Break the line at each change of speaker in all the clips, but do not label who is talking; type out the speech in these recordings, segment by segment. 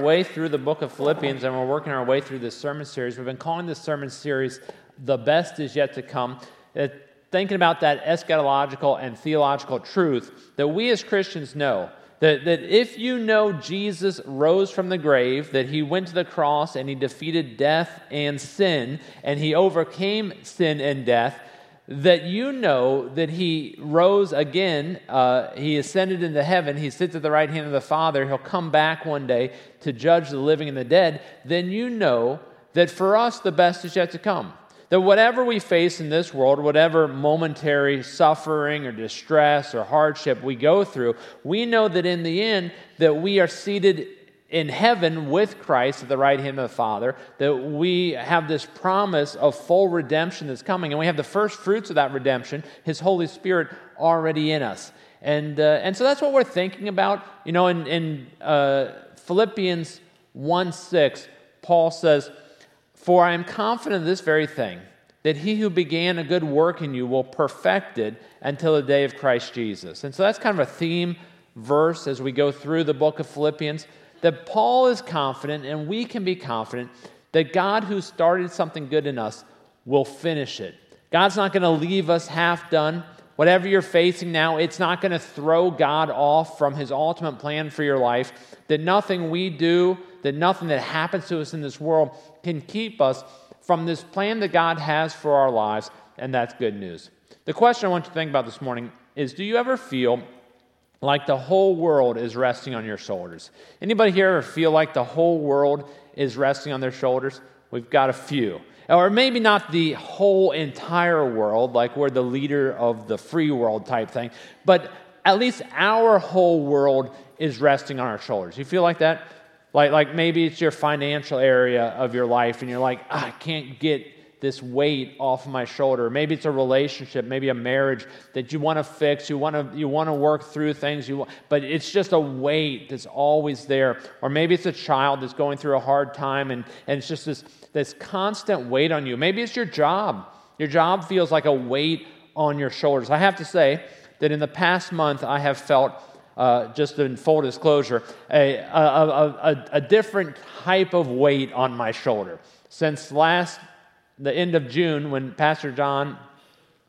way through the book of Philippians and we're working our way through this sermon series. We've been calling this sermon series The Best Is Yet to Come. Uh, thinking about that eschatological and theological truth that we as Christians know. That, that if you know Jesus rose from the grave, that he went to the cross and he defeated death and sin, and he overcame sin and death, that you know that he rose again, uh, he ascended into heaven, he sits at the right hand of the Father, he'll come back one day to judge the living and the dead, then you know that for us the best is yet to come. That whatever we face in this world, whatever momentary suffering or distress or hardship we go through, we know that in the end that we are seated in heaven with Christ at the right hand of the Father, that we have this promise of full redemption that's coming, and we have the first fruits of that redemption, His Holy Spirit, already in us. And, uh, and so that's what we're thinking about. You know, in, in uh, Philippians 1 6, Paul says, For I am confident of this very thing, that he who began a good work in you will perfect it until the day of Christ Jesus. And so that's kind of a theme verse as we go through the book of Philippians that Paul is confident, and we can be confident, that God who started something good in us will finish it. God's not going to leave us half done. Whatever you're facing now, it's not going to throw God off from his ultimate plan for your life. That nothing we do, that nothing that happens to us in this world can keep us from this plan that God has for our lives, and that's good news. The question I want you to think about this morning is do you ever feel like the whole world is resting on your shoulders. Anybody here ever feel like the whole world is resting on their shoulders? We've got a few. Or maybe not the whole entire world, like we're the leader of the free world type thing, but at least our whole world is resting on our shoulders. You feel like that? Like, like maybe it's your financial area of your life, and you're like, ah, I can't get this weight off my shoulder. Maybe it's a relationship, maybe a marriage that you want to fix, you want to you want to work through things, you want, but it's just a weight that's always there. Or maybe it's a child that's going through a hard time and, and it's just this, this constant weight on you. Maybe it's your job. Your job feels like a weight on your shoulders. I have to say that in the past month, I have felt uh, just in full disclosure, a, a, a, a, different type of weight on my shoulder. Since last the end of June when Pastor John,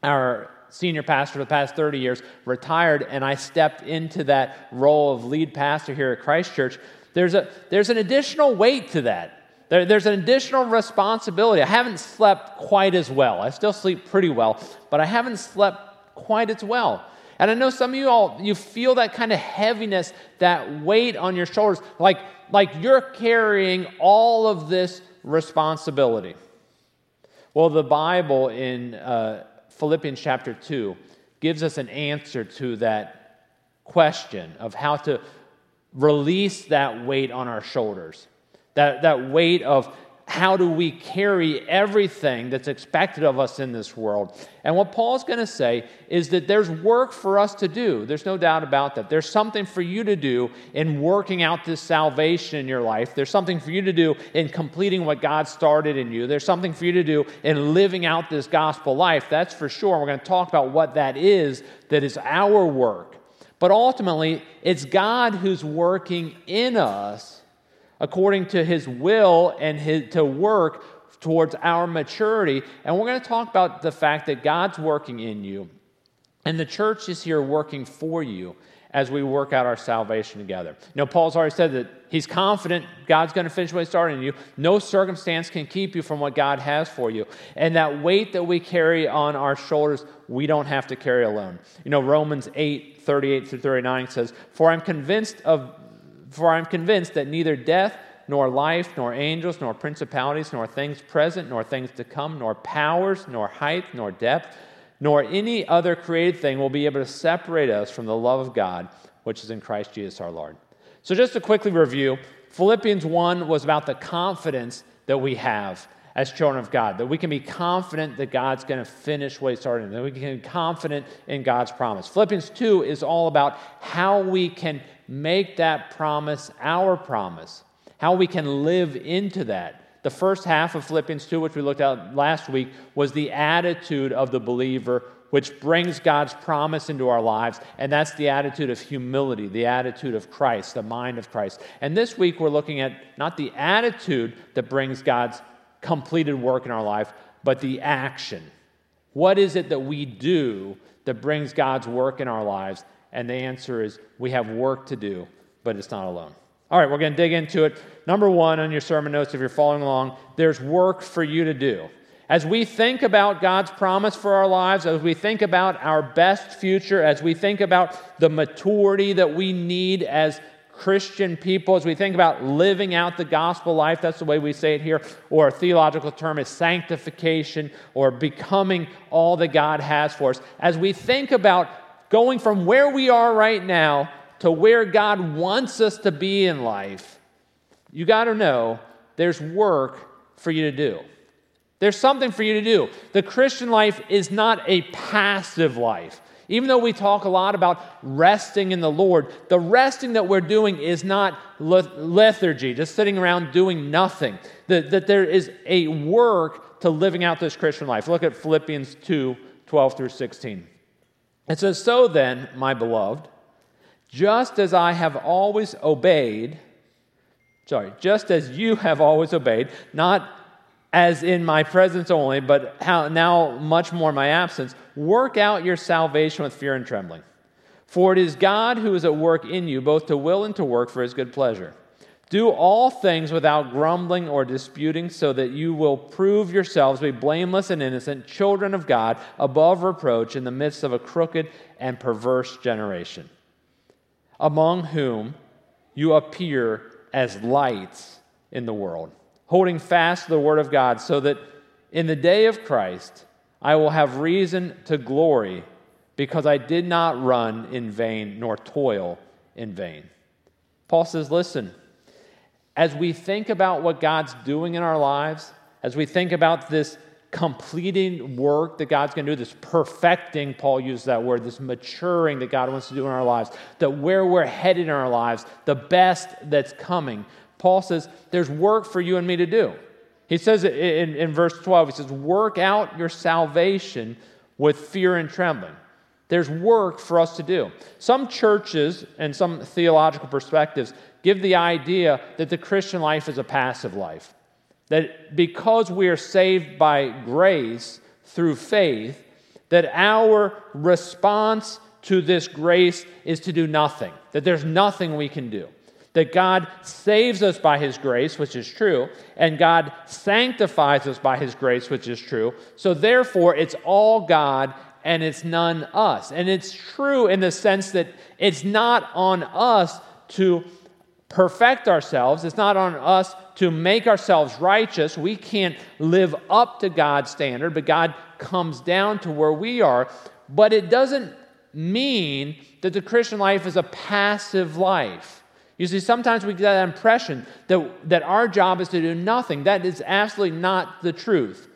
our senior pastor for the past 30 years, retired, and I stepped into that role of lead pastor here at Christ Church, there's, a, there's an additional weight to that. There, there's an additional responsibility. I haven't slept quite as well. I still sleep pretty well, but I haven't slept quite as well. And I know some of you all, you feel that kind of heaviness, that weight on your shoulders, like, like you're carrying all of this responsibility. Well, the Bible in uh, Philippians chapter 2 gives us an answer to that question of how to release that weight on our shoulders, that, that weight of how do we carry everything that's expected of us in this world? And what Paul's going to say is that there's work for us to do. There's no doubt about that. There's something for you to do in working out this salvation in your life. There's something for you to do in completing what God started in you. There's something for you to do in living out this gospel life. That's for sure. We're going to talk about what that is that is our work. But ultimately, it's God who's working in us according to his will and his, to work towards our maturity. And we're going to talk about the fact that God's working in you, and the church is here working for you as we work out our salvation together. You know, Paul's already said that he's confident God's going to finish what he started in you. No circumstance can keep you from what God has for you. And that weight that we carry on our shoulders, we don't have to carry alone. You know, Romans 8, 38 through 39 says, For I'm convinced of for I'm convinced that neither death, nor life, nor angels, nor principalities, nor things present, nor things to come, nor powers, nor height, nor depth, nor any other created thing will be able to separate us from the love of God, which is in Christ Jesus our Lord. So, just to quickly review, Philippians 1 was about the confidence that we have as children of God, that we can be confident that God's going to finish what He started, that we can be confident in God's promise. Philippians 2 is all about how we can make that promise our promise, how we can live into that. The first half of Philippians 2, which we looked at last week, was the attitude of the believer which brings God's promise into our lives, and that's the attitude of humility, the attitude of Christ, the mind of Christ. And this week we're looking at not the attitude that brings God's completed work in our life, but the action. What is it that we do that brings God's work in our lives? And the answer is we have work to do, but it's not alone. All right, we're going to dig into it. Number one on your sermon notes, if you're following along, there's work for you to do. As we think about God's promise for our lives, as we think about our best future, as we think about the maturity that we need as Christian people, as we think about living out the gospel life, that's the way we say it here, or a theological term is sanctification or becoming all that God has for us. As we think about going from where we are right now to where God wants us to be in life, you got to know there's work for you to do. There's something for you to do. The Christian life is not a passive life. Even though we talk a lot about resting in the Lord, the resting that we're doing is not lethargy, just sitting around doing nothing. That, that there is a work to living out this Christian life. Look at Philippians 2 12 through 16. It says, So then, my beloved, just as I have always obeyed, sorry, just as you have always obeyed, not as in my presence only, but how, now much more in my absence, work out your salvation with fear and trembling. For it is God who is at work in you, both to will and to work for his good pleasure. Do all things without grumbling or disputing, so that you will prove yourselves to be blameless and innocent, children of God, above reproach, in the midst of a crooked and perverse generation, among whom you appear as lights in the world holding fast the word of God, so that in the day of Christ I will have reason to glory because I did not run in vain nor toil in vain. Paul says, Listen, as we think about what God's doing in our lives, as we think about this completing work that God's going to do, this perfecting, Paul used that word, this maturing that God wants to do in our lives, that where we're headed in our lives, the best that's coming, Paul says, There's work for you and me to do. He says in, in verse 12, he says, Work out your salvation with fear and trembling. There's work for us to do. Some churches and some theological perspectives give the idea that the Christian life is a passive life. That because we are saved by grace through faith, that our response to this grace is to do nothing, that there's nothing we can do that God saves us by His grace, which is true, and God sanctifies us by His grace, which is true. So therefore, it's all God and it's none us. And it's true in the sense that it's not on us to perfect ourselves, it's not on us to make ourselves righteous. We can't live up to God's standard, but God comes down to where we are. But it doesn't mean that the Christian life is a passive life. You see, sometimes we get that impression that, that our job is to do nothing. That is absolutely not the truth.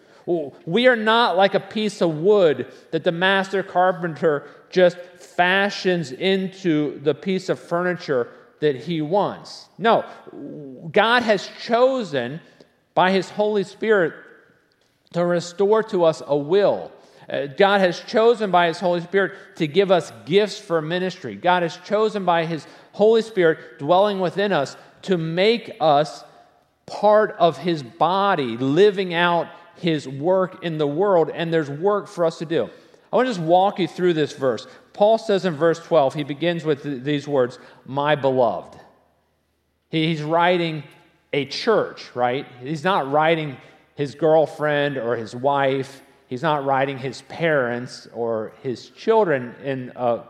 We are not like a piece of wood that the master carpenter just fashions into the piece of furniture that he wants. No, God has chosen by his Holy Spirit to restore to us a will. Uh, God has chosen by his Holy Spirit to give us gifts for ministry. God has chosen by his Holy Spirit dwelling within us to make us part of His body, living out His work in the world, and there's work for us to do. I want to just walk you through this verse. Paul says in verse 12, he begins with these words, My beloved. He's writing a church, right? He's not writing his girlfriend or his wife. He's not writing his parents or his children in a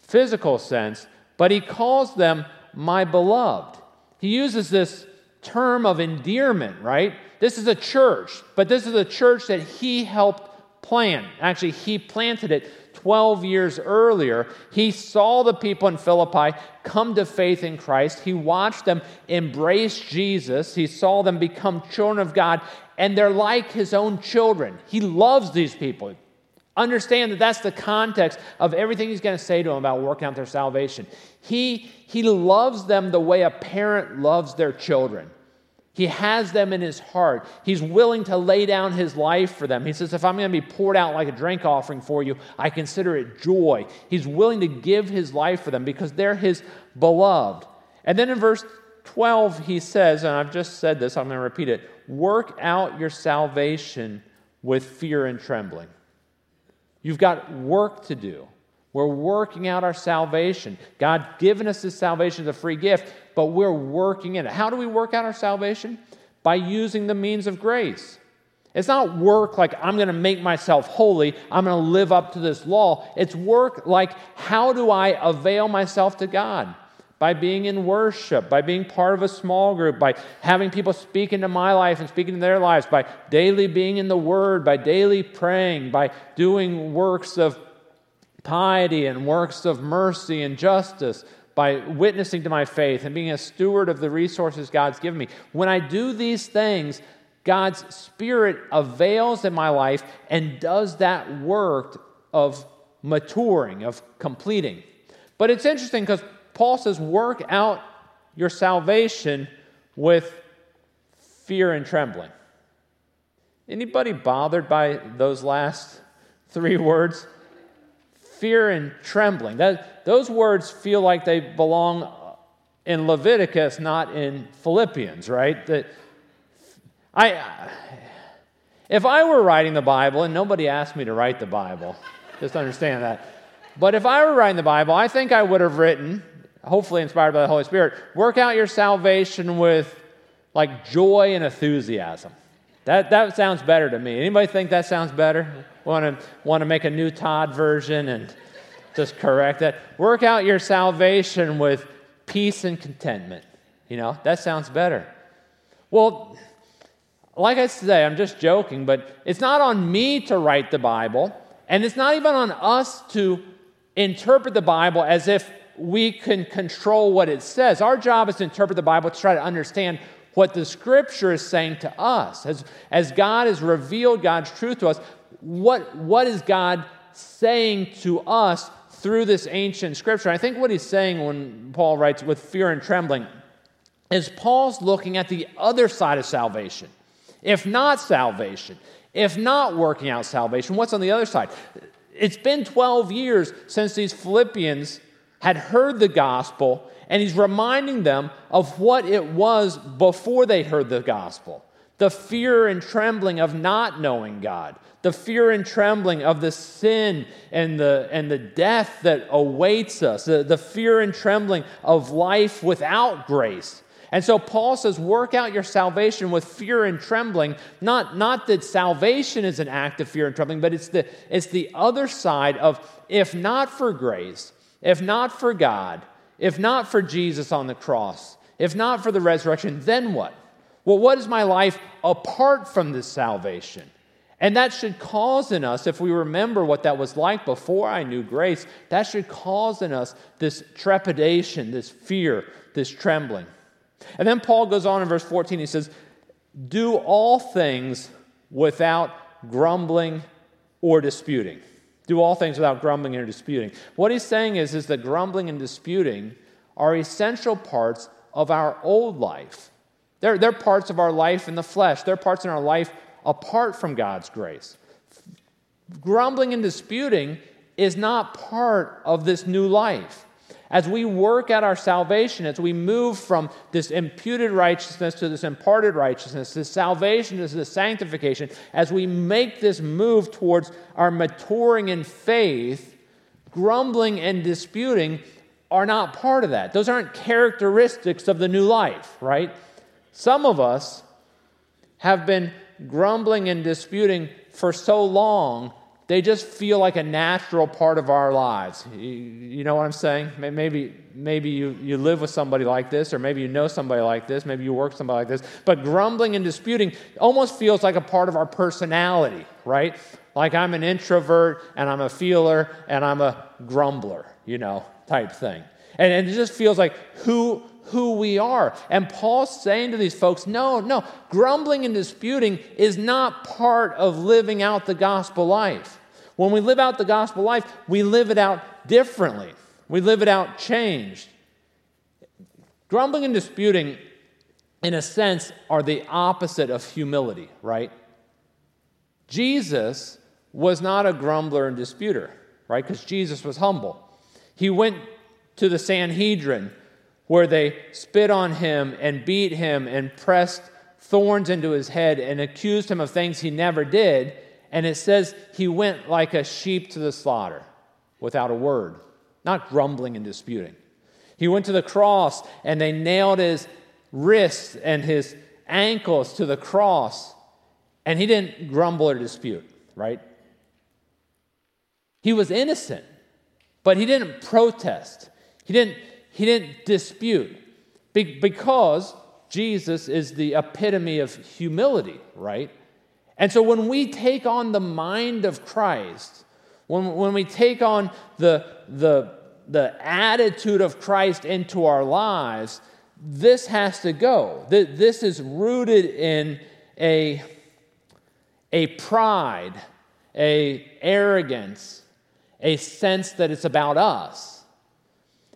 physical sense but he calls them my beloved. He uses this term of endearment, right? This is a church, but this is a church that he helped plant. Actually, he planted it 12 years earlier. He saw the people in Philippi come to faith in Christ. He watched them embrace Jesus. He saw them become children of God, and they're like his own children. He loves these people. Understand that that's the context of everything he's going to say to them about working out their salvation. He, he loves them the way a parent loves their children. He has them in his heart. He's willing to lay down his life for them. He says, If I'm going to be poured out like a drink offering for you, I consider it joy. He's willing to give his life for them because they're his beloved. And then in verse 12, he says, and I've just said this, I'm going to repeat it work out your salvation with fear and trembling. You've got work to do. We're working out our salvation. God given us this salvation as a free gift, but we're working in it. How do we work out our salvation? By using the means of grace. It's not work like I'm going to make myself holy, I'm going to live up to this law. It's work like how do I avail myself to God? By being in worship, by being part of a small group, by having people speak into my life and speak into their lives, by daily being in the Word, by daily praying, by doing works of piety and works of mercy and justice, by witnessing to my faith and being a steward of the resources God's given me. When I do these things, God's Spirit avails in my life and does that work of maturing, of completing. But it's interesting because Paul says, work out your salvation with fear and trembling. Anybody bothered by those last three words? Fear and trembling. That, those words feel like they belong in Leviticus, not in Philippians, right? That I, if I were writing the Bible, and nobody asked me to write the Bible, just understand that. But if I were writing the Bible, I think I would have written, hopefully inspired by the Holy Spirit, work out your salvation with like joy and enthusiasm. That, that sounds better to me. Anybody think that sounds better? Want to want to make a new Todd version and just correct that? Work out your salvation with peace and contentment. You know, that sounds better. Well, like I say, I'm just joking, but it's not on me to write the Bible, and it's not even on us to interpret the Bible as if we can control what it says. Our job is to interpret the Bible to try to understand what the scripture is saying to us. As, as God has revealed God's truth to us, what, what is God saying to us through this ancient scripture? I think what he's saying when Paul writes with fear and trembling is Paul's looking at the other side of salvation. If not salvation, if not working out salvation, what's on the other side? It's been 12 years since these Philippians had heard the gospel and he's reminding them of what it was before they heard the gospel the fear and trembling of not knowing God, the fear and trembling of the sin and the, and the death that awaits us, the, the fear and trembling of life without grace. And so Paul says, work out your salvation with fear and trembling. Not, not that salvation is an act of fear and trembling, but it's the, it's the other side of if not for grace, if not for God, if not for Jesus on the cross, if not for the resurrection, then what? Well, what is my life apart from this salvation? And that should cause in us, if we remember what that was like before I knew grace, that should cause in us this trepidation, this fear, this trembling. And then Paul goes on in verse 14, he says, Do all things without grumbling or disputing. Do all things without grumbling or disputing. What he's saying is, is that grumbling and disputing are essential parts of our old life. They're, they're parts of our life in the flesh, they're parts in our life apart from God's grace. Grumbling and disputing is not part of this new life. As we work at our salvation, as we move from this imputed righteousness to this imparted righteousness, this salvation to this sanctification, as we make this move towards our maturing in faith, grumbling and disputing are not part of that. Those aren't characteristics of the new life, right? Some of us have been grumbling and disputing for so long they just feel like a natural part of our lives. You, know what I'm saying? Maybe, maybe you, you live with somebody like this, or maybe you know somebody like this, maybe you work somebody like this. But grumbling and disputing almost feels like a part of our personality, right? Like I'm an introvert, and I'm a feeler, and I'm a grumbler, you know, type thing. And, and it just feels like who, who we are. And Paul's saying to these folks, no, no, grumbling and disputing is not part of living out the gospel life. When we live out the gospel life, we live it out differently, we live it out changed. Grumbling and disputing in a sense, are the opposite of humility, right? Jesus was not a grumbler and disputer, right? Because Jesus was humble. He went to the Sanhedrin where they spit on him and beat him and pressed thorns into his head and accused him of things he never did. And it says he went like a sheep to the slaughter without a word, not grumbling and disputing. He went to the cross and they nailed his wrists and his ankles to the cross, and he didn't grumble or dispute, right? He was innocent, but he didn't protest. He didn't, he didn't dispute because Jesus is the epitome of humility, right? And so when we take on the mind of Christ, when, when we take on the, the, the attitude of Christ into our lives, this has to go. This is rooted in a, a pride, a arrogance, a sense that it's about us.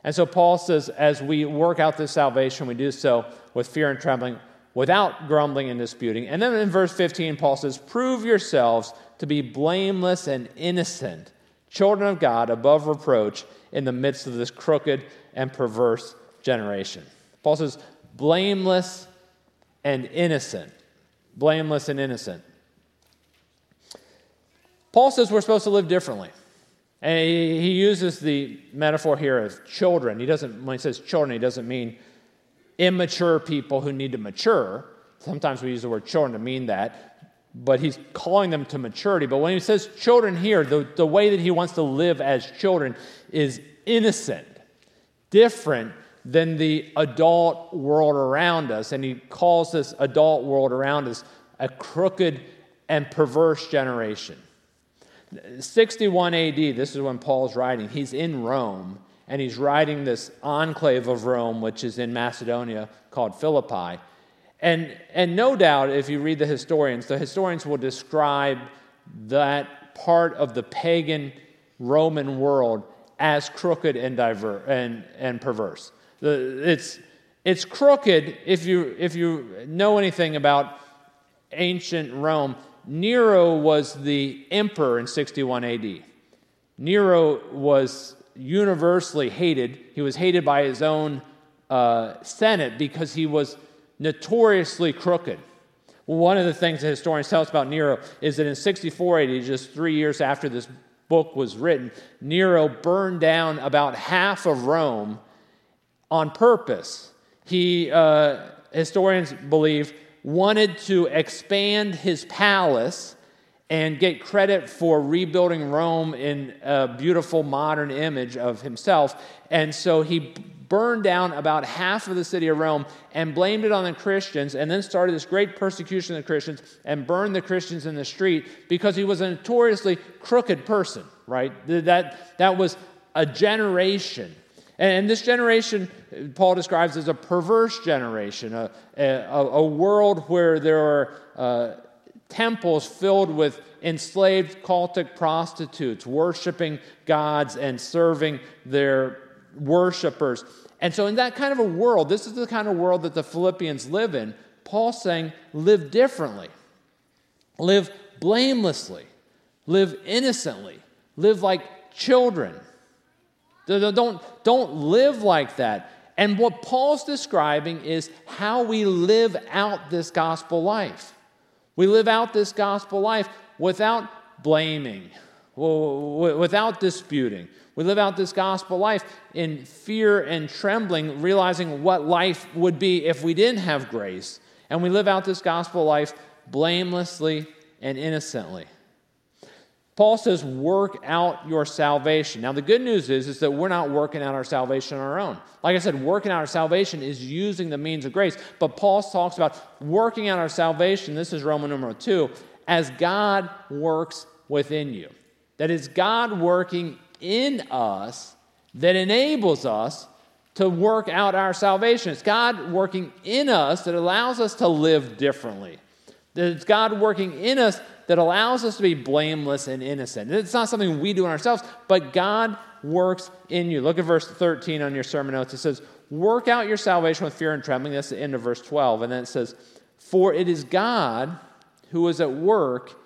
And so Paul says, as we work out this salvation, we do so with fear and trembling, without grumbling and disputing. And then in verse 15, Paul says, Prove yourselves to be blameless and innocent, children of God, above reproach, in the midst of this crooked and perverse generation. Paul says, blameless and innocent. Blameless and innocent. Paul says we're supposed to live differently. And he, uses the metaphor here of children. He doesn't, when he says children, he doesn't mean immature people who need to mature. Sometimes we use the word children to mean that, but he's calling them to maturity. But when he says children here, the, the way that he wants to live as children is innocent, different than the adult world around us. And he calls this adult world around us a crooked and perverse generation. 61 AD, this is when Paul's writing. He's in Rome, and he's writing this enclave of Rome, which is in Macedonia, called Philippi. And, and no doubt, if you read the historians, the historians will describe that part of the pagan Roman world as crooked and, diver- and, and perverse. It's, it's crooked if you, if you know anything about ancient Rome. Nero was the emperor in 61 AD. Nero was universally hated. He was hated by his own uh, Senate because he was notoriously crooked. One of the things that historians tell us about Nero is that in 64 AD, just three years after this book was written, Nero burned down about half of Rome on purpose. He, uh, historians believe, wanted to expand his palace and get credit for rebuilding Rome in a beautiful modern image of himself. And so he burned down about half of the city of Rome and blamed it on the Christians, and then started this great persecution of the Christians and burned the Christians in the street because he was a notoriously crooked person, right? That, that was a generation and this generation, Paul describes as a perverse generation, a, a, a world where there are uh, temples filled with enslaved cultic prostitutes worshiping gods and serving their worshipers. And so, in that kind of a world, this is the kind of world that the Philippians live in. Paul's saying, live differently, live blamelessly, live innocently, live like children. Don't, don't live like that. And what Paul's describing is how we live out this gospel life. We live out this gospel life without blaming, without disputing. We live out this gospel life in fear and trembling, realizing what life would be if we didn't have grace. And we live out this gospel life blamelessly and innocently. Paul says, work out your salvation. Now, the good news is, is that we're not working out our salvation on our own. Like I said, working out our salvation is using the means of grace. But Paul talks about working out our salvation, this is Roman number two, as God works within you. That is God working in us that enables us to work out our salvation. It's God working in us that allows us to live differently. That it's God working in us that allows us to be blameless and innocent. It's not something we do in ourselves, but God works in you. Look at verse 13 on your sermon notes. It says, Work out your salvation with fear and trembling. That's the end of verse 12. And then it says, For it is God who is at work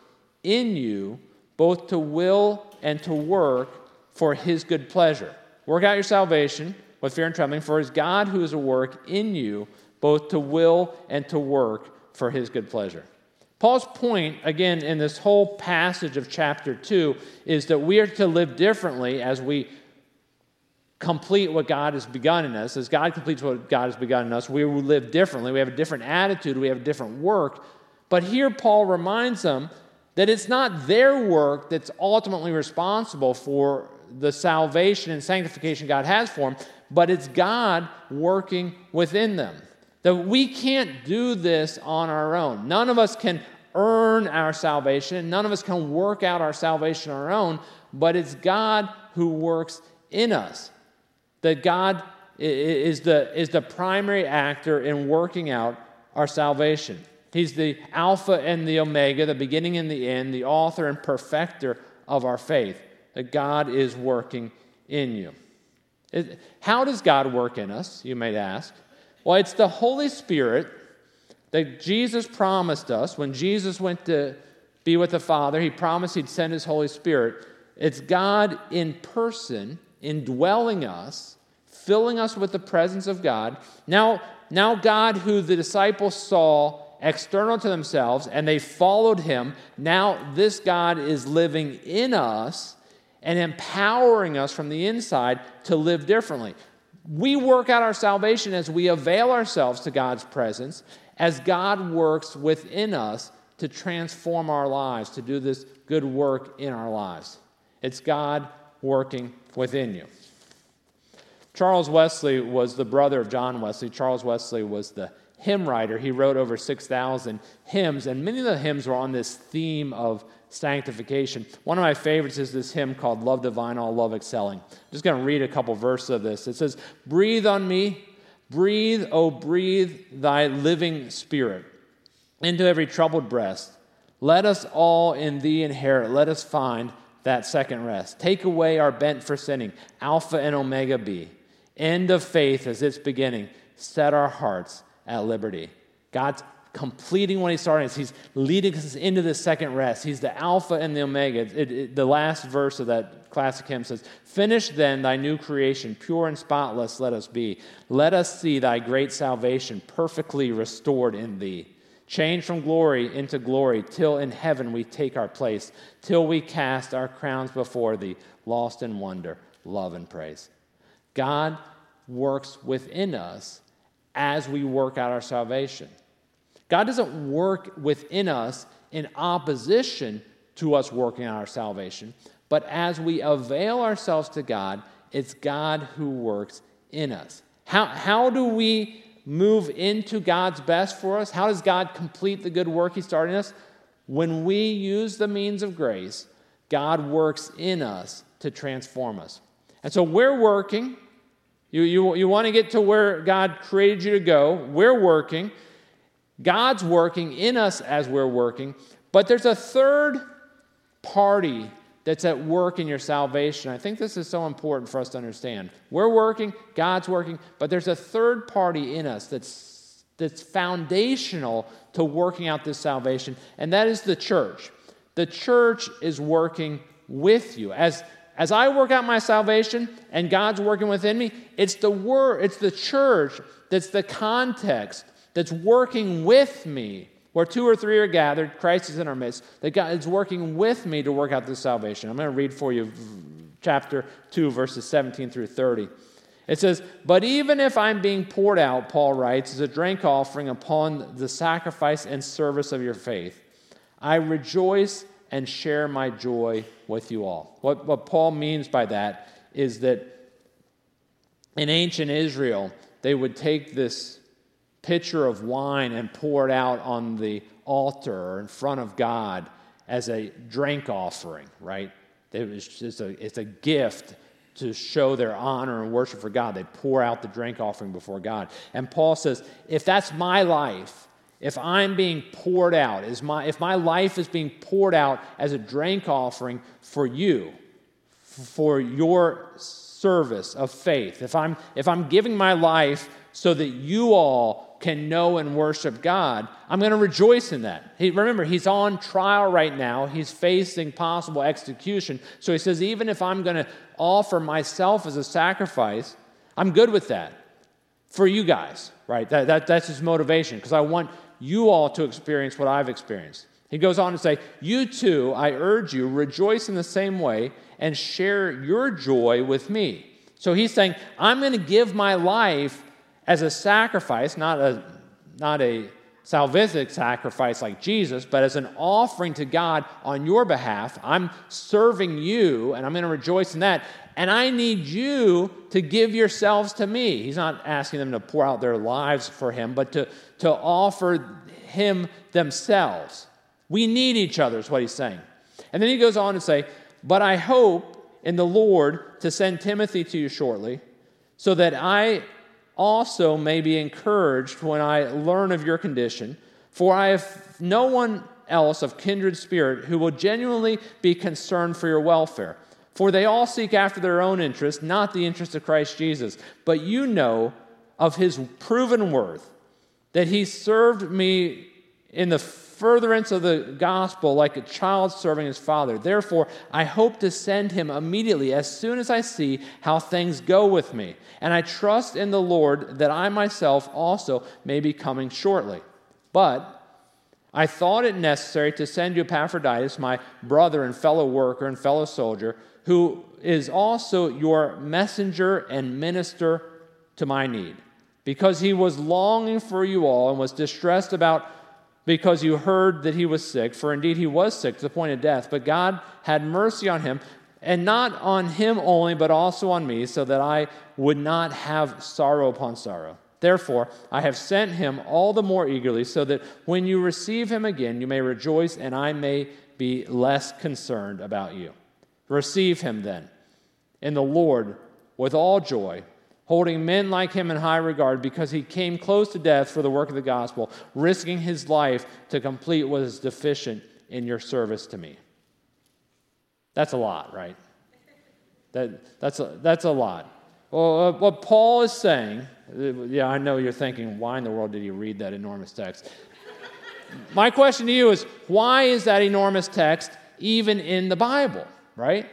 in you, both to will and to work for his good pleasure. Work out your salvation with fear and trembling, for it is God who is at work in you, both to will and to work for his good pleasure. Paul's point, again, in this whole passage of chapter 2, is that we are to live differently as we complete what God has begun in us. As God completes what God has begun in us, we will live differently. We have a different attitude, we have a different work. But here, Paul reminds them that it's not their work that's ultimately responsible for the salvation and sanctification God has for them, but it's God working within them. That we can't do this on our own. None of us can earn our salvation. None of us can work out our salvation on our own, but it's God who works in us. That God is the, is the primary actor in working out our salvation. He's the Alpha and the Omega, the beginning and the end, the author and perfecter of our faith. That God is working in you. How does God work in us, you might ask? Well, it's the Holy Spirit that Jesus promised us when Jesus went to be with the Father. He promised He'd send His Holy Spirit. It's God in person indwelling us, filling us with the presence of God. Now, now God, who the disciples saw external to themselves and they followed Him, now this God is living in us and empowering us from the inside to live differently. We work out our salvation as we avail ourselves to God's presence, as God works within us to transform our lives, to do this good work in our lives. It's God working within you. Charles Wesley was the brother of John Wesley. Charles Wesley was the hymn writer. He wrote over 6,000 hymns, and many of the hymns were on this theme of sanctification. One of my favorites is this hymn called Love Divine, All Love Excelling. I'm just going to read a couple verses of this. It says, Breathe on me, breathe, oh, breathe thy living spirit into every troubled breast. Let us all in thee inherit, let us find that second rest. Take away our bent for sinning, Alpha and Omega be. End of faith as its beginning. Set our hearts at liberty. God's completing what he started. He's leading us into the second rest. He's the Alpha and the Omega. It, it, the last verse of that classic hymn says, Finish then thy new creation, pure and spotless let us be. Let us see thy great salvation perfectly restored in thee. Change from glory into glory, till in heaven we take our place, till we cast our crowns before thee, lost in wonder, love, and praise. God works within us as we work out our salvation. God doesn't work within us in opposition to us working on our salvation, but as we avail ourselves to God, it's God who works in us. How, how do we move into God's best for us? How does God complete the good work He started in us? When we use the means of grace, God works in us to transform us. And so we're working. You, you, you want to get to where God created you to go. We're working. God's working in us as we're working, but there's a third party that's at work in your salvation. I think this is so important for us to understand. We're working, God's working, but there's a third party in us that's, that's foundational to working out this salvation, and that is the church. The church is working with you. As, as I work out my salvation and God's working within me, it's the word, it's the church that's the context that's working with me. Where two or three are gathered, Christ is in our midst, that God is working with me to work out this salvation. I'm going to read for you chapter 2, verses 17 through 30. It says, But even if I'm being poured out, Paul writes, as a drink offering upon the sacrifice and service of your faith, I rejoice and share my joy with you all. What, what Paul means by that is that in ancient Israel, they would take this pitcher of wine and pour it out on the altar in front of God as a drink offering, right? It was just a, it's a gift to show their honor and worship for God. They pour out the drink offering before God. And Paul says, if that's my life, if I'm being poured out, is my, if my life is being poured out as a drink offering for you, for your service of faith, if I'm, if I'm giving my life so that you all can know and worship God, I'm going to rejoice in that. He, remember, he's on trial right now. He's facing possible execution. So he says, even if I'm going to offer myself as a sacrifice, I'm good with that for you guys, right? That, that, that's his motivation because I want you all to experience what I've experienced. He goes on to say, You too, I urge you, rejoice in the same way and share your joy with me. So he's saying, I'm going to give my life as a sacrifice, not a, not a salvific sacrifice like Jesus, but as an offering to God on your behalf. I'm serving you and I'm going to rejoice in that. And I need you to give yourselves to me. He's not asking them to pour out their lives for him, but to, to offer him themselves. We need each other, is what he's saying. And then he goes on to say, But I hope in the Lord to send Timothy to you shortly, so that I also may be encouraged when I learn of your condition. For I have no one else of kindred spirit who will genuinely be concerned for your welfare. For they all seek after their own interest, not the interest of Christ Jesus. But you know of his proven worth, that he served me in the furtherance of the gospel like a child serving his father. Therefore, I hope to send him immediately as soon as I see how things go with me. And I trust in the Lord that I myself also may be coming shortly. But I thought it necessary to send you Epaphroditus, my brother and fellow worker and fellow soldier, who is also your messenger and minister to my need, because he was longing for you all and was distressed about because you heard that he was sick, for indeed he was sick to the point of death. But God had mercy on him, and not on him only, but also on me, so that I would not have sorrow upon sorrow. Therefore, I have sent him all the more eagerly, so that when you receive him again, you may rejoice, and I may be less concerned about you. Receive him then in the Lord with all joy holding men like him in high regard because he came close to death for the work of the gospel, risking his life to complete what is deficient in your service to me. That's a lot, right? That, that's, a, that's a lot. Well, uh, what Paul is saying, uh, yeah, I know you're thinking, why in the world did he read that enormous text? My question to you is, why is that enormous text even in the Bible, right?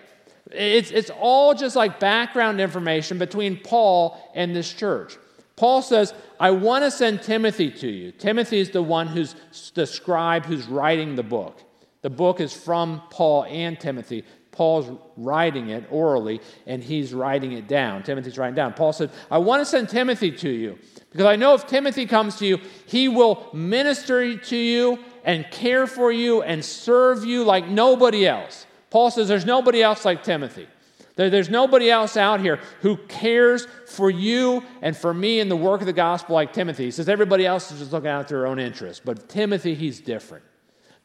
It's, it's all just like background information between Paul and this church. Paul says, I want to send Timothy to you. Timothy is the one who's the scribe who's writing the book. The book is from Paul and Timothy. Paul's writing it orally, and he's writing it down. Timothy's writing down. Paul said, I want to send Timothy to you because I know if Timothy comes to you, he will minister to you and care for you and serve you like nobody else. Paul says there's nobody else like Timothy. There's nobody else out here who cares for you and for me in the work of the gospel like Timothy. He says everybody else is just looking out their own interests, but Timothy, he's different.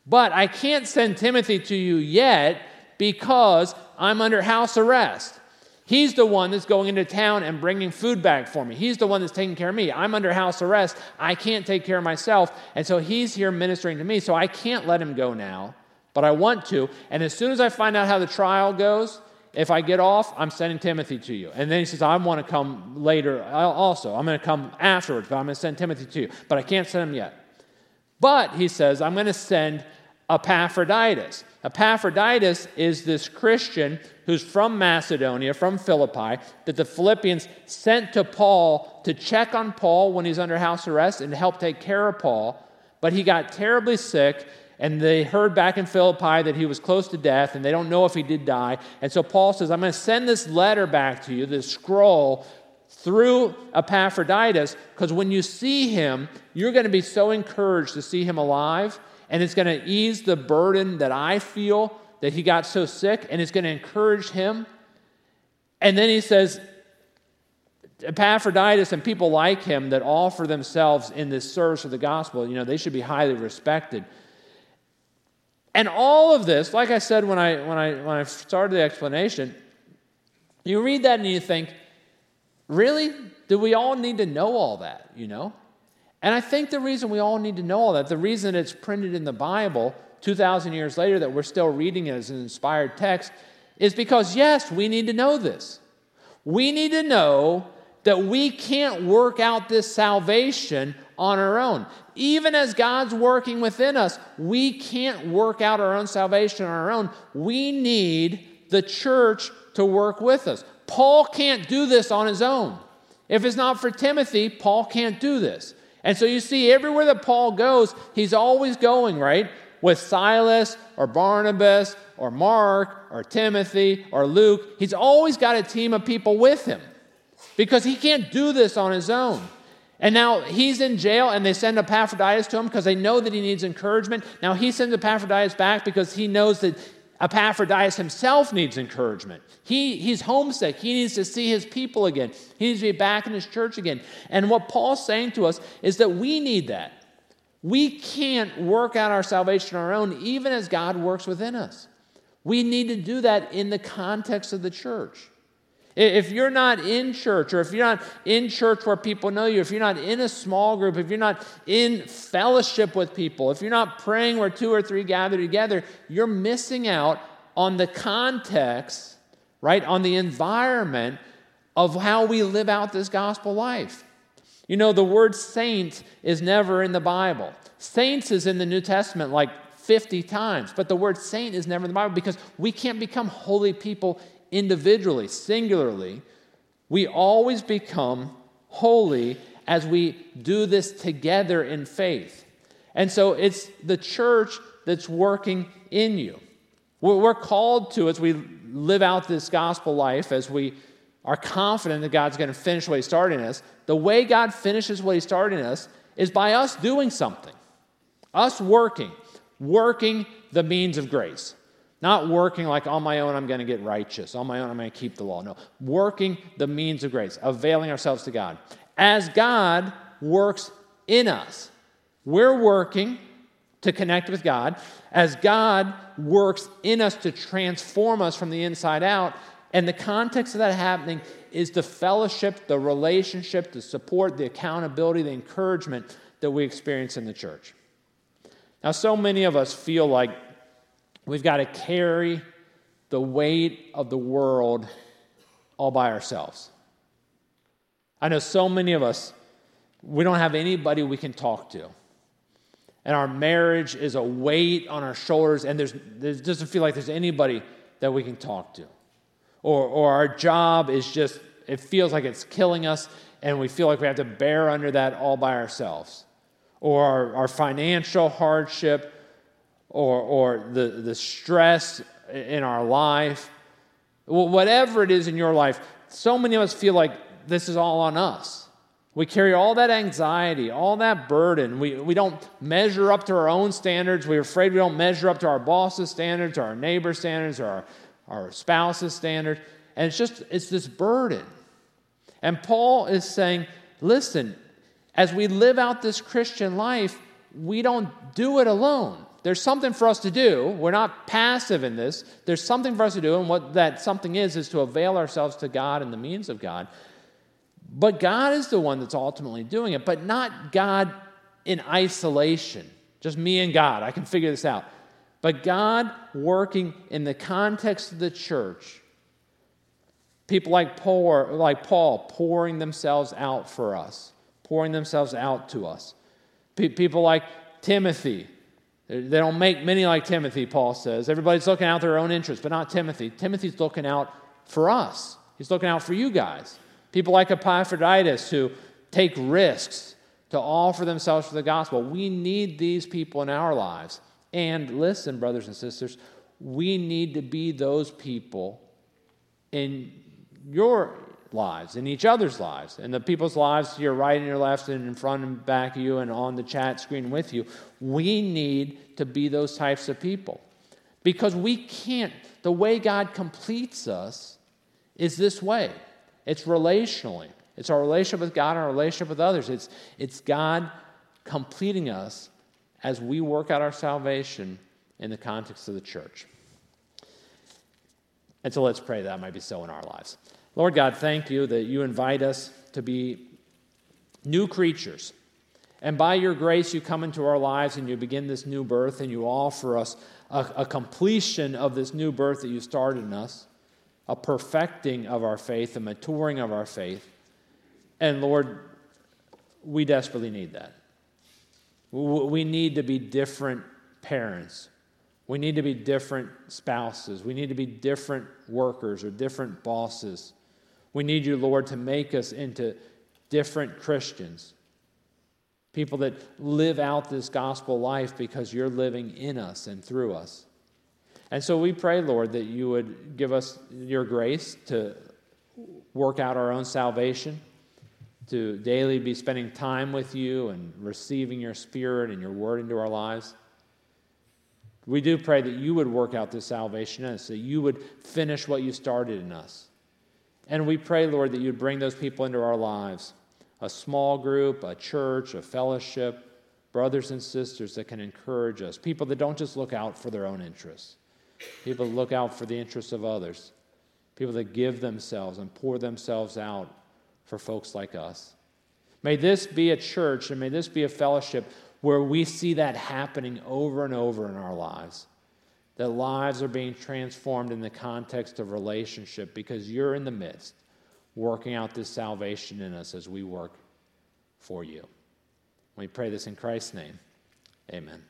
But I can't send Timothy to you yet because I'm under house arrest. He's the one that's going into town and bringing food back for me. He's the one that's taking care of me. I'm under house arrest. I can't take care of myself. And so he's here ministering to me. So I can't let him go now but I want to. And as soon as I find out how the trial goes, if I get off, I'm sending Timothy to you. And then he says, I want to come later also. I'm going to come afterwards, but I'm going to send Timothy to you. But I can't send him yet. But he says, I'm going to send Epaphroditus. Epaphroditus is this Christian who's from Macedonia, from Philippi, that the Philippians sent to Paul to check on Paul when he's under house arrest and to help take care of Paul. But he got terribly sick and they heard back in Philippi that he was close to death, and they don't know if he did die. And so Paul says, I'm going to send this letter back to you, this scroll, through Epaphroditus, because when you see him, you're going to be so encouraged to see him alive, and it's going to ease the burden that I feel that he got so sick, and it's going to encourage him. And then he says, Epaphroditus and people like him that offer themselves in this service of the gospel, you know, they should be highly respected. And all of this, like I said when I, when I, when I started the explanation, you read that and you think, really? Do we all need to know all that, you know? And I think the reason we all need to know all that, the reason it's printed in the Bible 2,000 years later that we're still reading it as an inspired text, is because, yes, we need to know this. We need to know that we can't work out this salvation on our own. Even as God's working within us, we can't work out our own salvation on our own. We need the church to work with us. Paul can't do this on his own. If it's not for Timothy, Paul can't do this. And so you see, everywhere that Paul goes, he's always going, right? With Silas or Barnabas or Mark or Timothy or Luke. He's always got a team of people with him because he can't do this on his own. And now he's in jail and they send Epaphroditus to him because they know that he needs encouragement. Now he sends Epaphroditus back because he knows that Epaphroditus himself needs encouragement. He, he's homesick. He needs to see his people again. He needs to be back in his church again. And what Paul's saying to us is that we need that. We can't work out our salvation on our own, even as God works within us. We need to do that in the context of the church. If you're not in church, or if you're not in church where people know you, if you're not in a small group, if you're not in fellowship with people, if you're not praying where two or three gather together, you're missing out on the context, right? On the environment of how we live out this gospel life. You know, the word saint is never in the Bible. Saints is in the New Testament like 50 times, but the word saint is never in the Bible because we can't become holy people individually, singularly, we always become holy as we do this together in faith. And so it's the church that's working in you. We're called to, as we live out this gospel life, as we are confident that God's going to finish what He started in us, the way God finishes what He started in us is by us doing something, us working, working the means of grace. Not working like on my own I'm going to get righteous, on my own I'm going to keep the law. No, working the means of grace, availing ourselves to God. As God works in us, we're working to connect with God. As God works in us to transform us from the inside out, and the context of that happening is the fellowship, the relationship, the support, the accountability, the encouragement that we experience in the church. Now, so many of us feel like We've got to carry the weight of the world all by ourselves. I know so many of us, we don't have anybody we can talk to. And our marriage is a weight on our shoulders, and there's, there doesn't feel like there's anybody that we can talk to. Or, or our job is just, it feels like it's killing us, and we feel like we have to bear under that all by ourselves. Or our, our financial hardship, or, or the, the stress in our life, whatever it is in your life, so many of us feel like this is all on us. We carry all that anxiety, all that burden. We, we don't measure up to our own standards. We're afraid we don't measure up to our boss's standards, or our neighbor's standards, or our, our spouse's standards. And it's just, it's this burden. And Paul is saying, listen, as we live out this Christian life, we don't do it alone. There's something for us to do. We're not passive in this. There's something for us to do, and what that something is, is to avail ourselves to God and the means of God. But God is the one that's ultimately doing it, but not God in isolation, just me and God. I can figure this out. But God working in the context of the church. People like Paul, like Paul pouring themselves out for us, pouring themselves out to us. People like Timothy they don't make many like Timothy, Paul says. Everybody's looking out their own interests, but not Timothy. Timothy's looking out for us, he's looking out for you guys. People like Epaphroditus who take risks to offer themselves for the gospel. We need these people in our lives. And listen, brothers and sisters, we need to be those people in your lives, in each other's lives, in the people's lives to your right and your left, and in front and back of you, and on the chat screen with you. We need to be those types of people because we can't, the way God completes us is this way it's relationally. It's our relationship with God and our relationship with others. It's, it's God completing us as we work out our salvation in the context of the church. And so let's pray that might be so in our lives. Lord God, thank you that you invite us to be new creatures. And by your grace, you come into our lives and you begin this new birth and you offer us a, a completion of this new birth that you started in us. a perfecting of our faith, a maturing of our faith. And Lord, we desperately need that. We need to be different parents. We need to be different spouses. We need to be different workers or different bosses. We need you, Lord, to make us into different Christians. People that live out this gospel life because you're living in us and through us. And so we pray, Lord, that you would give us your grace to work out our own salvation, to daily be spending time with you and receiving your spirit and your word into our lives. We do pray that you would work out this salvation in us, that you would finish what you started in us. And we pray, Lord, that you'd bring those people into our lives a small group, a church, a fellowship, brothers and sisters that can encourage us, people that don't just look out for their own interests, people that look out for the interests of others, people that give themselves and pour themselves out for folks like us. May this be a church and may this be a fellowship where we see that happening over and over in our lives. That lives are being transformed in the context of relationship because you're in the midst working out this salvation in us as we work for you. We pray this in Christ's name. Amen.